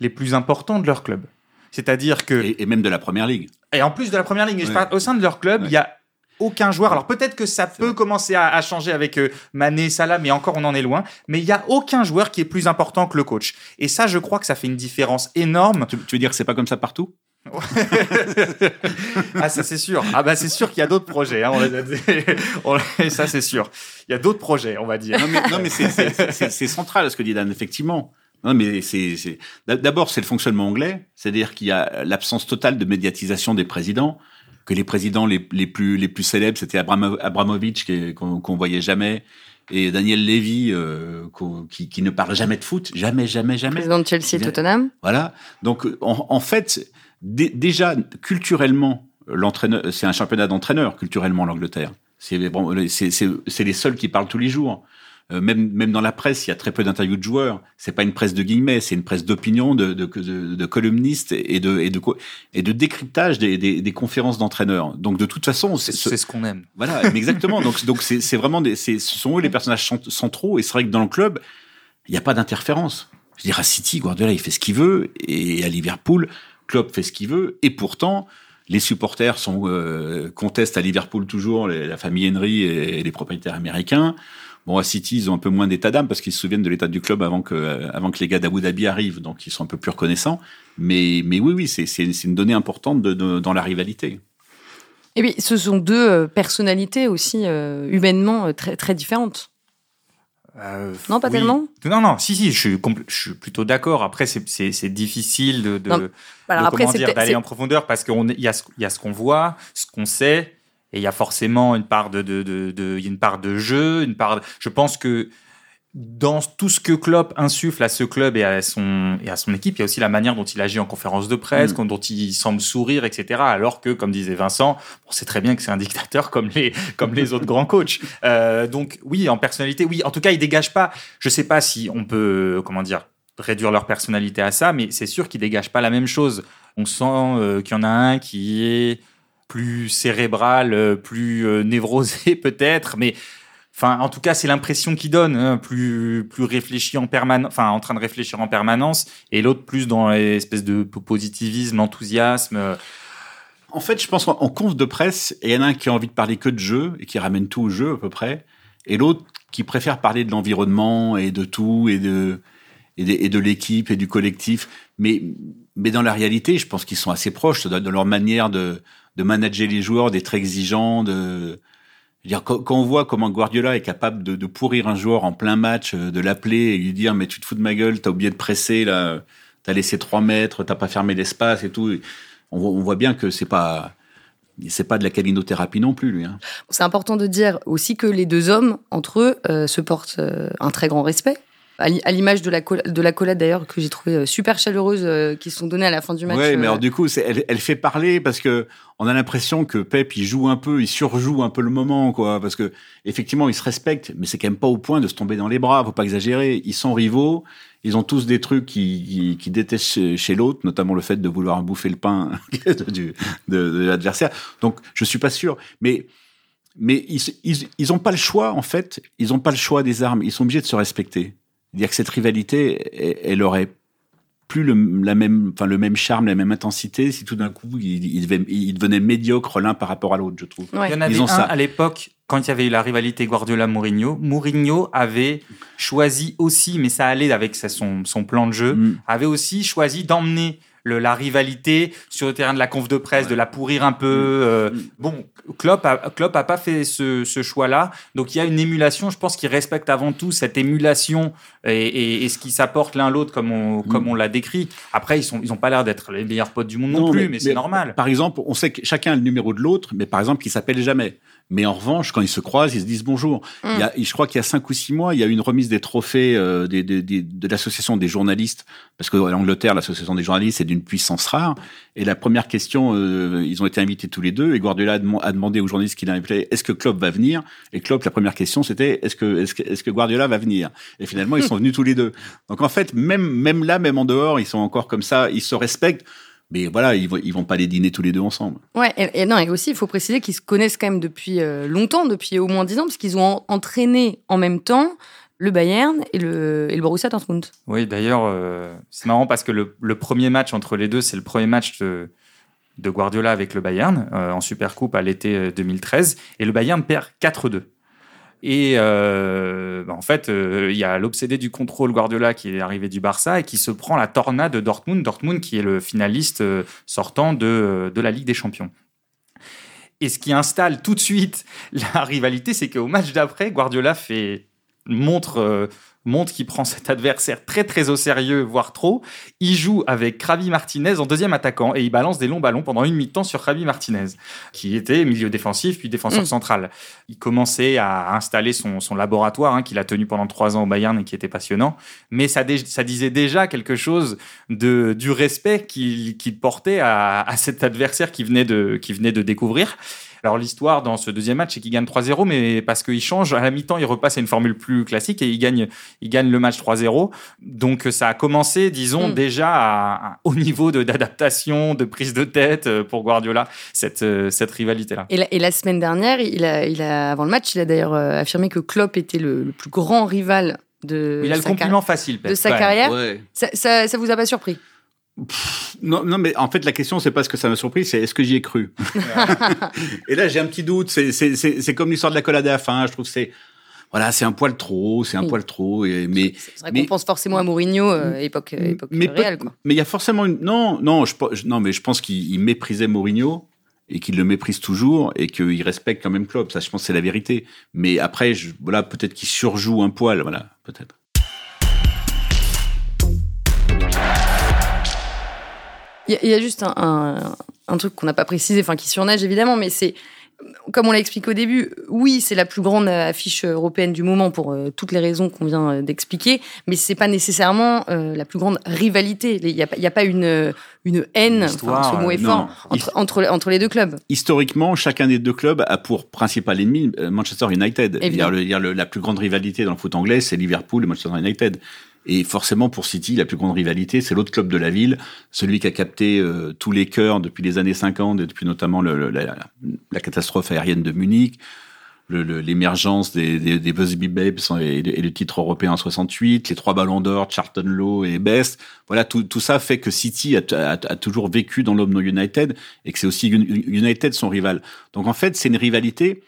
Speaker 3: les plus importants de leur club. C'est-à-dire que, et,
Speaker 2: Et, et même de la première ligue.
Speaker 3: en plus de la première je
Speaker 2: Ouais.
Speaker 3: parle- au sein de leur club,
Speaker 2: Ouais.
Speaker 3: il y a aucun joueur. Alors peut-être que ça peut
Speaker 2: vrai.
Speaker 3: commencer à, à changer avec euh, Mané, Salah, mais encore on en est loin. Mais il y a aucun joueur qui est plus important que le coach. Et ça, je crois que ça fait une différence énorme
Speaker 2: Tu, tu veux dire que c'est pas comme ça partout? <laughs>
Speaker 3: Ah, ça c'est sûr. Ah bah c'est sûr qu'il y a d'autres projets. Hein, on les a dit. <laughs> On- ça c'est sûr. Il y a d'autres projets, on va dire.
Speaker 2: Non, mais, c'est central ce que dit Dan, effectivement. Non, mais c'est d'abord c'est le fonctionnement anglais, c'est-à-dire qu'il y a l'absence totale de médiatisation des présidents. Que les présidents les, les plus les plus célèbres, c'était Abramo- Abramovich qu'on qu'on voyait jamais et Daniel Levy euh, qui, qui ne parle jamais de foot, jamais, jamais, jamais.
Speaker 1: Président de Chelsea et. Tottenham.
Speaker 2: Voilà. Donc, en, en fait, dé- déjà, culturellement, l'entraîneur, c'est un championnat d'entraîneurs, culturellement, l'Angleterre. C'est les seuls qui parlent tous les jours. Euh, même, même dans la presse, il y a très peu d'interviews de joueurs. C'est pas une presse de guillemets, c'est une presse d'opinion, de, de, de, de columnistes et de, et de, et de décryptage des, des, des conférences d'entraîneurs. Donc, de toute façon, c'est ce-
Speaker 3: C'est ce qu'on aime.
Speaker 2: voilà, mais exactement. Donc, donc c'est c'est vraiment des, c'est- ce sont eux les personnages cent- centraux. Et c'est vrai que dans le club, il n'y a pas d'interférence. Je veux dire, à City, Guardiola, il fait ce qu'il veut, et à Liverpool, Klopp fait ce qu'il veut, et pourtant, les supporters sont euh, contestent à Liverpool toujours les- la famille Henry et, et les propriétaires américains. Bon, à City, ils ont un peu moins d'état d'âme parce qu'ils se souviennent de l'état du club avant que, euh, avant que les gars d'Abu Dhabi arrivent, donc ils sont un peu plus reconnaissants. Mais, mais oui, oui, c'est c'est- c'est une donnée importante de, de- dans la rivalité.
Speaker 1: Et puis, ce sont deux euh, personnalités aussi euh, humainement très, très différentes. Euh, non, pas tellement?
Speaker 3: Non, non, si, si, je suis, je suis plutôt d'accord. Après, c'est difficile de, de, d'aller en profondeur parce qu'il y a ce, y a ce qu'on voit, ce qu'on sait, et il y a forcément une part de, de, de, de, une part de jeu, une part. je pense que dans tout ce que Klopp insuffle à ce club et à son, et à son équipe, il y a aussi la manière dont il agit en conférence de presse, mm. dont il semble sourire, etc. Alors que, comme disait Vincent, on sait très bien que c'est un dictateur comme les, comme les autres grands coachs. Euh, donc, oui, en personnalité, oui. En tout cas, il dégage pas. Je sais pas si on peut, comment dire, réduire leur personnalité à ça, mais c'est sûr qu'ils dégagent pas la même chose. On sent euh, qu'il y en a un qui est plus cérébral, euh, plus névrosé <laughs> peut-être, mais Enfin, en tout cas, c'est l'impression qu'il donne, hein, plus plus réfléchi en permanence, enfin en train de réfléchir en permanence, et l'autre plus dans l'espèce de positivisme, l'enthousiasme.
Speaker 2: En fait, je pense qu'en conf de presse, il y en a un qui a envie de parler que de jeu et qui ramène tout au jeu à peu près, et l'autre qui préfère parler de l'environnement et de tout et de et de, l'équipe et du collectif. Mais mais dans la réalité, je pense qu'ils sont assez proches dans leur manière de de manager les joueurs, d'être exigeants, de dire, quand, on voit comment Guardiola est capable de, pourrir un joueur en plein match, euh, de l'appeler et lui dire mais tu te fous de ma gueule, t'as oublié de presser là, t'as laissé trois mètres, t'as pas fermé l'espace et tout. On, voit bien que c'est pas c'est pas de la calinothérapie non plus lui. Hein.
Speaker 1: C'est important de dire aussi que les deux hommes entre eux euh, se portent euh, un très grand respect à l'image de la, de la collade d'ailleurs que j'ai trouvé euh, super chaleureuse euh, qui sont données à la fin du match.
Speaker 2: Oui, mais alors euh. du coup, elle, elle, fait parler parce que on a l'impression que Pep il joue un peu, il surjoue un peu le moment, quoi. Parce que effectivement, ils se respectent, mais c'est quand même pas au point de se tomber dans les bras. Faut pas exagérer. Ils sont rivaux. Ils ont tous des trucs qui, qui, détestent chez, l'autre, notamment le fait de vouloir bouffer le pain <laughs> de, de, l'adversaire. Donc, je suis pas sûr, mais mais ils, ils, ils ont pas le choix en fait. Ils ont pas le choix des armes. Ils sont obligés de se respecter dire que cette rivalité, elle, aurait plus le, la même, enfin, le même charme, la même intensité si tout d'un coup il, il, devenait médiocre l'un par rapport à l'autre, je trouve.
Speaker 3: Il y en avait un à l'époque, quand il y avait eu la rivalité Guardiola-Mourinho. Mourinho avait choisi aussi, mais ça allait avec son, son plan de jeu, mm. avait aussi choisi d'emmener la rivalité sur le terrain de la conf de presse, de la pourrir un peu. Mm. Euh, mm. bon, Klopp a, Klopp a pas fait ce, choix-là, donc il y a une émulation. Je pense qu'il respecte avant tout cette émulation et, ce qui s'apporte l'un l'autre comme on, mm. comme on l'a décrit. Après, ils sont ils ont pas l'air d'être les meilleurs potes du monde non, plus, mais, c'est normal.
Speaker 2: Par exemple, on sait que chacun a le numéro de l'autre, mais par exemple, qui s'appelle jamais. Mais en revanche, quand ils se croisent, ils se disent bonjour. Il y a, je crois qu'il y a cinq ou six mois, il y a eu une remise des trophées euh, des, des, de l'association des journalistes, parce que l'Angleterre, l'association des journalistes, c'est d'une puissance rare. Et la première question, euh, ils ont été invités tous les deux, et Guardiola a, demandé aux journalistes qu'il appelé est-ce que Klopp va venir? Et Klopp, la première question, c'était est-ce que, est-ce que, est-ce que Guardiola va venir? Et finalement, ils sont venus tous les deux. Donc en fait, même, même là, même en dehors, ils sont encore comme ça, ils se respectent mais voilà, ils vont, ils vont pas les dîner tous les deux ensemble.
Speaker 1: Ouais, et, non, et aussi, il faut préciser qu'ils se connaissent quand même depuis euh, longtemps, depuis au moins dix ans, parce qu'ils ont entraîné en même temps le Bayern et le, et le Borussia Dortmund.
Speaker 3: Oui, d'ailleurs, euh, c'est marrant parce que le, le, premier match entre les deux, c'est le premier match de, de Guardiola avec le Bayern euh, en Supercoupe à l'été 2013, et le Bayern perd 4-2. Et euh, bah, en fait, euh, il y a l'obsédé du contrôle Guardiola qui est arrivé du Barça et qui se prend la tornade de Dortmund. Dortmund qui est le finaliste euh, sortant de, de la Ligue des Champions. Et ce qui installe tout de suite <laughs> la rivalité, c'est qu'au match d'après, Guardiola fait montre montre qu'il prend cet adversaire très très au sérieux, voire trop. Il joue avec Krabi Martinez en deuxième attaquant et il balance des longs ballons pendant une mi-temps sur Krabi Martinez, qui était milieu défensif puis défenseur mm. central. Il commençait à installer son, laboratoire hein, qu'il a tenu pendant trois ans au Bayern et qui était passionnant, mais ça, ça disait déjà quelque chose de, du respect qu'il portait à, à, cet adversaire qui venait de, qui venait de découvrir. Alors l'histoire dans ce deuxième match, c'est qu'il gagne 3-0, mais parce qu'il change à la mi-temps, il repasse à une formule plus classique et il gagne, il gagne le match 3-0. Donc ça a commencé, disons, mm. déjà au niveau d'adaptation, de, prise de tête euh, pour Guardiola, cette, euh, cette rivalité-là.
Speaker 1: Et, la, semaine dernière, il a, il a, avant le match, il a d'ailleurs euh, affirmé que Klopp était le, plus grand rival de
Speaker 3: il a le compliment facile
Speaker 1: de sa carrière. Ça, ça, ça vous a pas surpris?
Speaker 2: Non, non, mais en fait, la question, c'est pas ce que ça m'a surpris, c'est est-ce que j'y ai cru? <laughs> et là, j'ai un petit doute. C'est comme l'histoire de la collade à la fin. Je trouve que c'est voilà, c'est un poil trop, c'est un poil trop. Et, mais
Speaker 1: c'est vrai qu'on pense forcément à Mourinho, euh, époque, époque mais, réelle, quoi.
Speaker 2: Mais il y a forcément une. Non, non, je, non, mais je pense qu'il méprisait Mourinho et qu'il le méprise toujours et qu'il respecte quand même Klopp. Ça, je pense, c'est la vérité. Mais après, je, voilà, peut-être qu'il surjoue un poil, voilà, peut-être.
Speaker 1: Il y, a juste un, un truc qu'on n'a pas précisé, enfin qui surnage évidemment, mais c'est comme on l'a expliqué au début, oui, c'est la plus grande affiche européenne du moment pour euh, toutes les raisons qu'on vient euh, d'expliquer, mais c'est pas nécessairement euh, la plus grande rivalité. Il n'y a, a, pas une, une haine, ce mot est fort, entre, entre, entre, les deux clubs.
Speaker 2: Historiquement, chacun des deux clubs a pour principal ennemi Manchester United. Il y a, il y a la plus grande rivalité dans le foot anglais, c'est Liverpool et Manchester United. Et forcément, pour City, la plus grande rivalité, c'est l'autre club de la ville, celui qui a capté euh, tous les cœurs depuis les années 50, et depuis notamment le, la, la, catastrophe aérienne de Munich, l'émergence des, des, des, Busby Babes et, le titre européen en 68, les trois ballons d'or, Charlton Lowe et Best. Voilà, tout, tout ça fait que City a, a, a toujours vécu dans l'homme United et que c'est aussi United son rival. Donc en fait, c'est une rivalité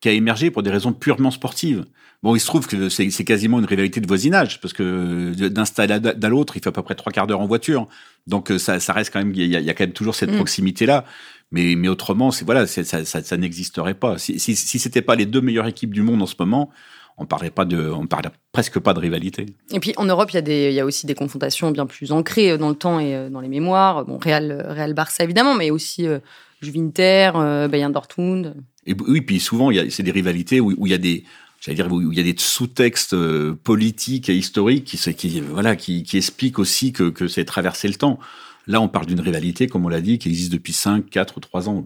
Speaker 2: qui a émergé pour des raisons purement sportives. Bon, il se trouve que c'est quasiment une rivalité de voisinage, parce que d'un stade à l'autre, il fait à peu près trois quarts d'heure en voiture. Donc ça, ça reste quand même, il y, a, quand même toujours cette mm. proximité-là. Mais, mais autrement, c'est voilà, ça, ça, ça n'existerait pas. Si, si, si c'était pas les deux meilleures équipes du monde en ce moment, on parlerait pas de, on parlerait presque pas de rivalité.
Speaker 1: Et puis en Europe, il y a des, il y a aussi des confrontations bien plus ancrées dans le temps et euh, dans les mémoires. Bon, Real, Real Barça évidemment, mais aussi Juventus, euh, Bayern Dortmund.
Speaker 2: Et oui, puis souvent, c'est des rivalités où, où il y a des, j'allais dire où il y a des sous-textes euh, politiques et historiques qui, qui voilà qui, qui expliquent aussi que, que c'est traversé le temps. Là, on parle d'une rivalité, comme on l'a dit, qui existe depuis 5, 4 ou 3 ans.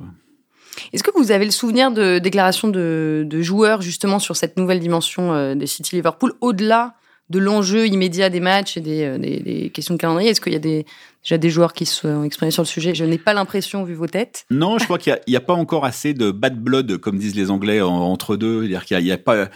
Speaker 1: Est-ce que vous avez le souvenir de déclarations de, de joueurs justement sur cette nouvelle dimension euh, des City Liverpool, au-delà de l'enjeu immédiat des matchs et des, euh, des, des questions de calendrier Est-ce qu'il y a des, déjà des joueurs qui se sont exprimés sur le sujet? Je n'ai pas l'impression, vu vos têtes.
Speaker 2: Non, je crois qu'il n'y a, a, pas encore assez de bad blood, comme disent les Anglais, entre deux. C'est-à-dire qu'il n'y a, a, pas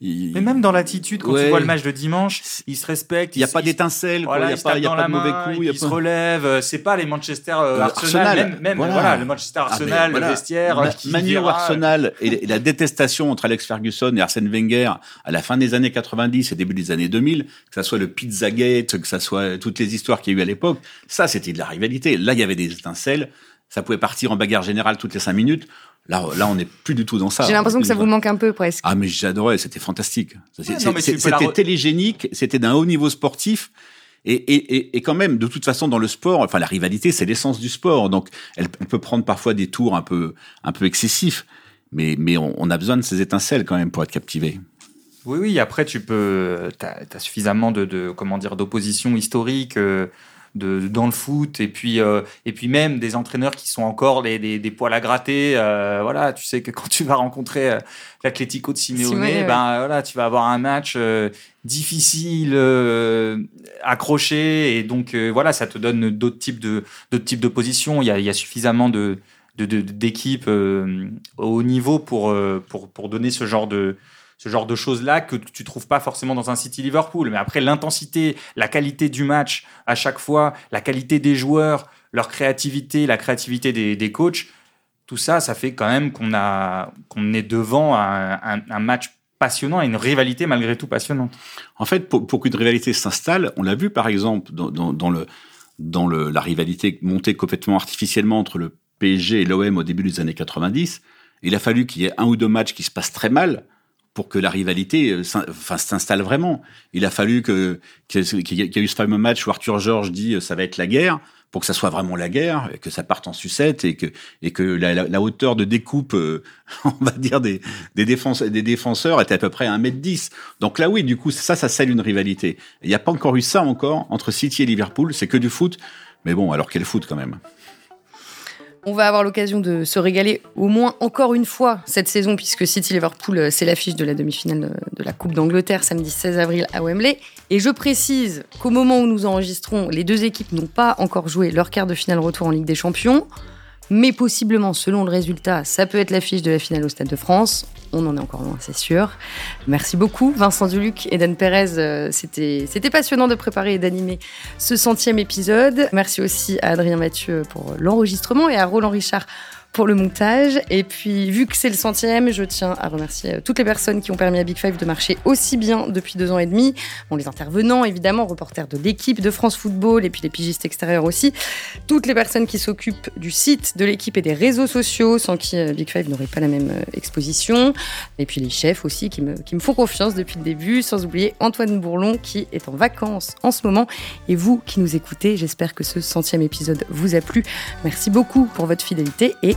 Speaker 3: mais même dans l'attitude, quand tu vois le match de dimanche, ils se respectent.
Speaker 2: Il n'y a pas d'étincelle, il n'y a pas, y a pas de mauvais coups.
Speaker 3: Ils se relèvent. Euh, c'est pas les Manchester euh, Arsenal. Même, voilà. le Manchester ah, Arsenal, le vestiaire. Ma,
Speaker 2: Manu Arsenal et la détestation entre Alex Ferguson et Arsène Wenger à la fin des années 90 et début des années 2000, que ça soit le Pizzagate, que ça soit toutes les histoires qu'il y a eu à l'époque, ça c'était de la rivalité. Là, il y avait des étincelles. Ça pouvait partir en bagarre générale toutes les cinq minutes. Là, là, on n'est plus du tout dans ça.
Speaker 1: J'ai l'impression que ça vous manque un peu presque.
Speaker 2: Ah, mais j'adorais, c'était fantastique. c'était télégénique, c'était d'un haut niveau sportif. Et, et, et, quand même, de toute façon, dans le sport, enfin, la rivalité, c'est l'essence du sport. Donc, elle, peut prendre parfois des tours un peu, un peu excessifs. Mais, mais on, a besoin de ces étincelles quand même pour être captivé.
Speaker 3: Oui, oui. Après, tu peux, t'as as suffisamment de, de, comment dire, d'opposition historique. Euh, de, dans le foot et puis euh, et puis même des entraîneurs qui sont encore des, des, poils à gratter euh, voilà tu sais que quand tu vas rencontrer euh, l'Atlético de Simeone, ben voilà tu vas avoir un match difficile accroché et donc voilà ça te donne d'autres types de d'autres types de positions. Il y a, il y a suffisamment de d'équipes au haut niveau pour, pour, pour donner ce genre de, ce genre de choses-là que tu trouves pas forcément dans un City Liverpool. Mais après, l'intensité, la qualité du match à chaque fois, la qualité des joueurs, leur créativité, la créativité des, des coachs, tout ça, ça fait quand même qu'on a qu'on est devant un, match passionnant et une rivalité malgré tout passionnante.
Speaker 2: En fait, pour, pour qu'une rivalité s'installe, on l'a vu par exemple dans, dans, dans le dans le, la rivalité montée complètement artificiellement entre le PSG et l'OM au début des années 90, il a fallu qu'il y ait un ou deux matchs qui se passent très mal pour que la rivalité euh, s'installe vraiment. Il a fallu que qu'il y ait eu ce fameux match où Arthur Georges dit euh, ça va être la guerre pour que ça soit vraiment la guerre, que ça parte en sucette et que et que la, hauteur de découpe, euh, <laughs> on va dire des des, défenseurs, des défenseurs était à peu près à 1m10. Donc là oui, du coup ça ça scelle une rivalité. Il n'y a pas encore eu ça encore entre City et Liverpool, c'est que du foot. Mais bon, alors quel foot quand même?
Speaker 1: On va avoir l'occasion de se régaler au moins encore une fois cette saison, puisque City Liverpool, euh, c'est l'affiche de la demi-finale de la Coupe d'Angleterre samedi 16 avril à Wembley. Et je précise qu'au moment où nous enregistrons, les deux équipes n'ont pas encore joué leur quart de finale retour en Ligue des Champions mais possiblement, selon le résultat, ça peut être l'affiche de la finale au Stade de France. On en est encore loin, c'est sûr. Merci beaucoup, Vincent Duluc et Dan Perez. Euh, c'était, c'était passionnant de préparer et d'animer ce centième épisode. Merci aussi à Adrien Mathieu pour l'enregistrement et à Roland Richard pour le montage. Et puis, vu que c'est le centième, je tiens à remercier euh, toutes les personnes qui ont permis à Big Five de marcher aussi bien depuis deux ans et demi. Les intervenants, évidemment, reporters de l'équipe de France Football et puis les pigistes extérieurs aussi. Toutes les personnes qui s'occupent du site, de l'équipe et des réseaux sociaux, sans qui euh, Big Five n'aurait pas la même euh, exposition. Et puis les chefs aussi qui me, qui me font confiance depuis le début, sans oublier Antoine Bourlon qui est en vacances en ce moment. Et vous qui nous écoutez, j'espère que ce centième épisode vous a plu. Merci beaucoup pour votre fidélité et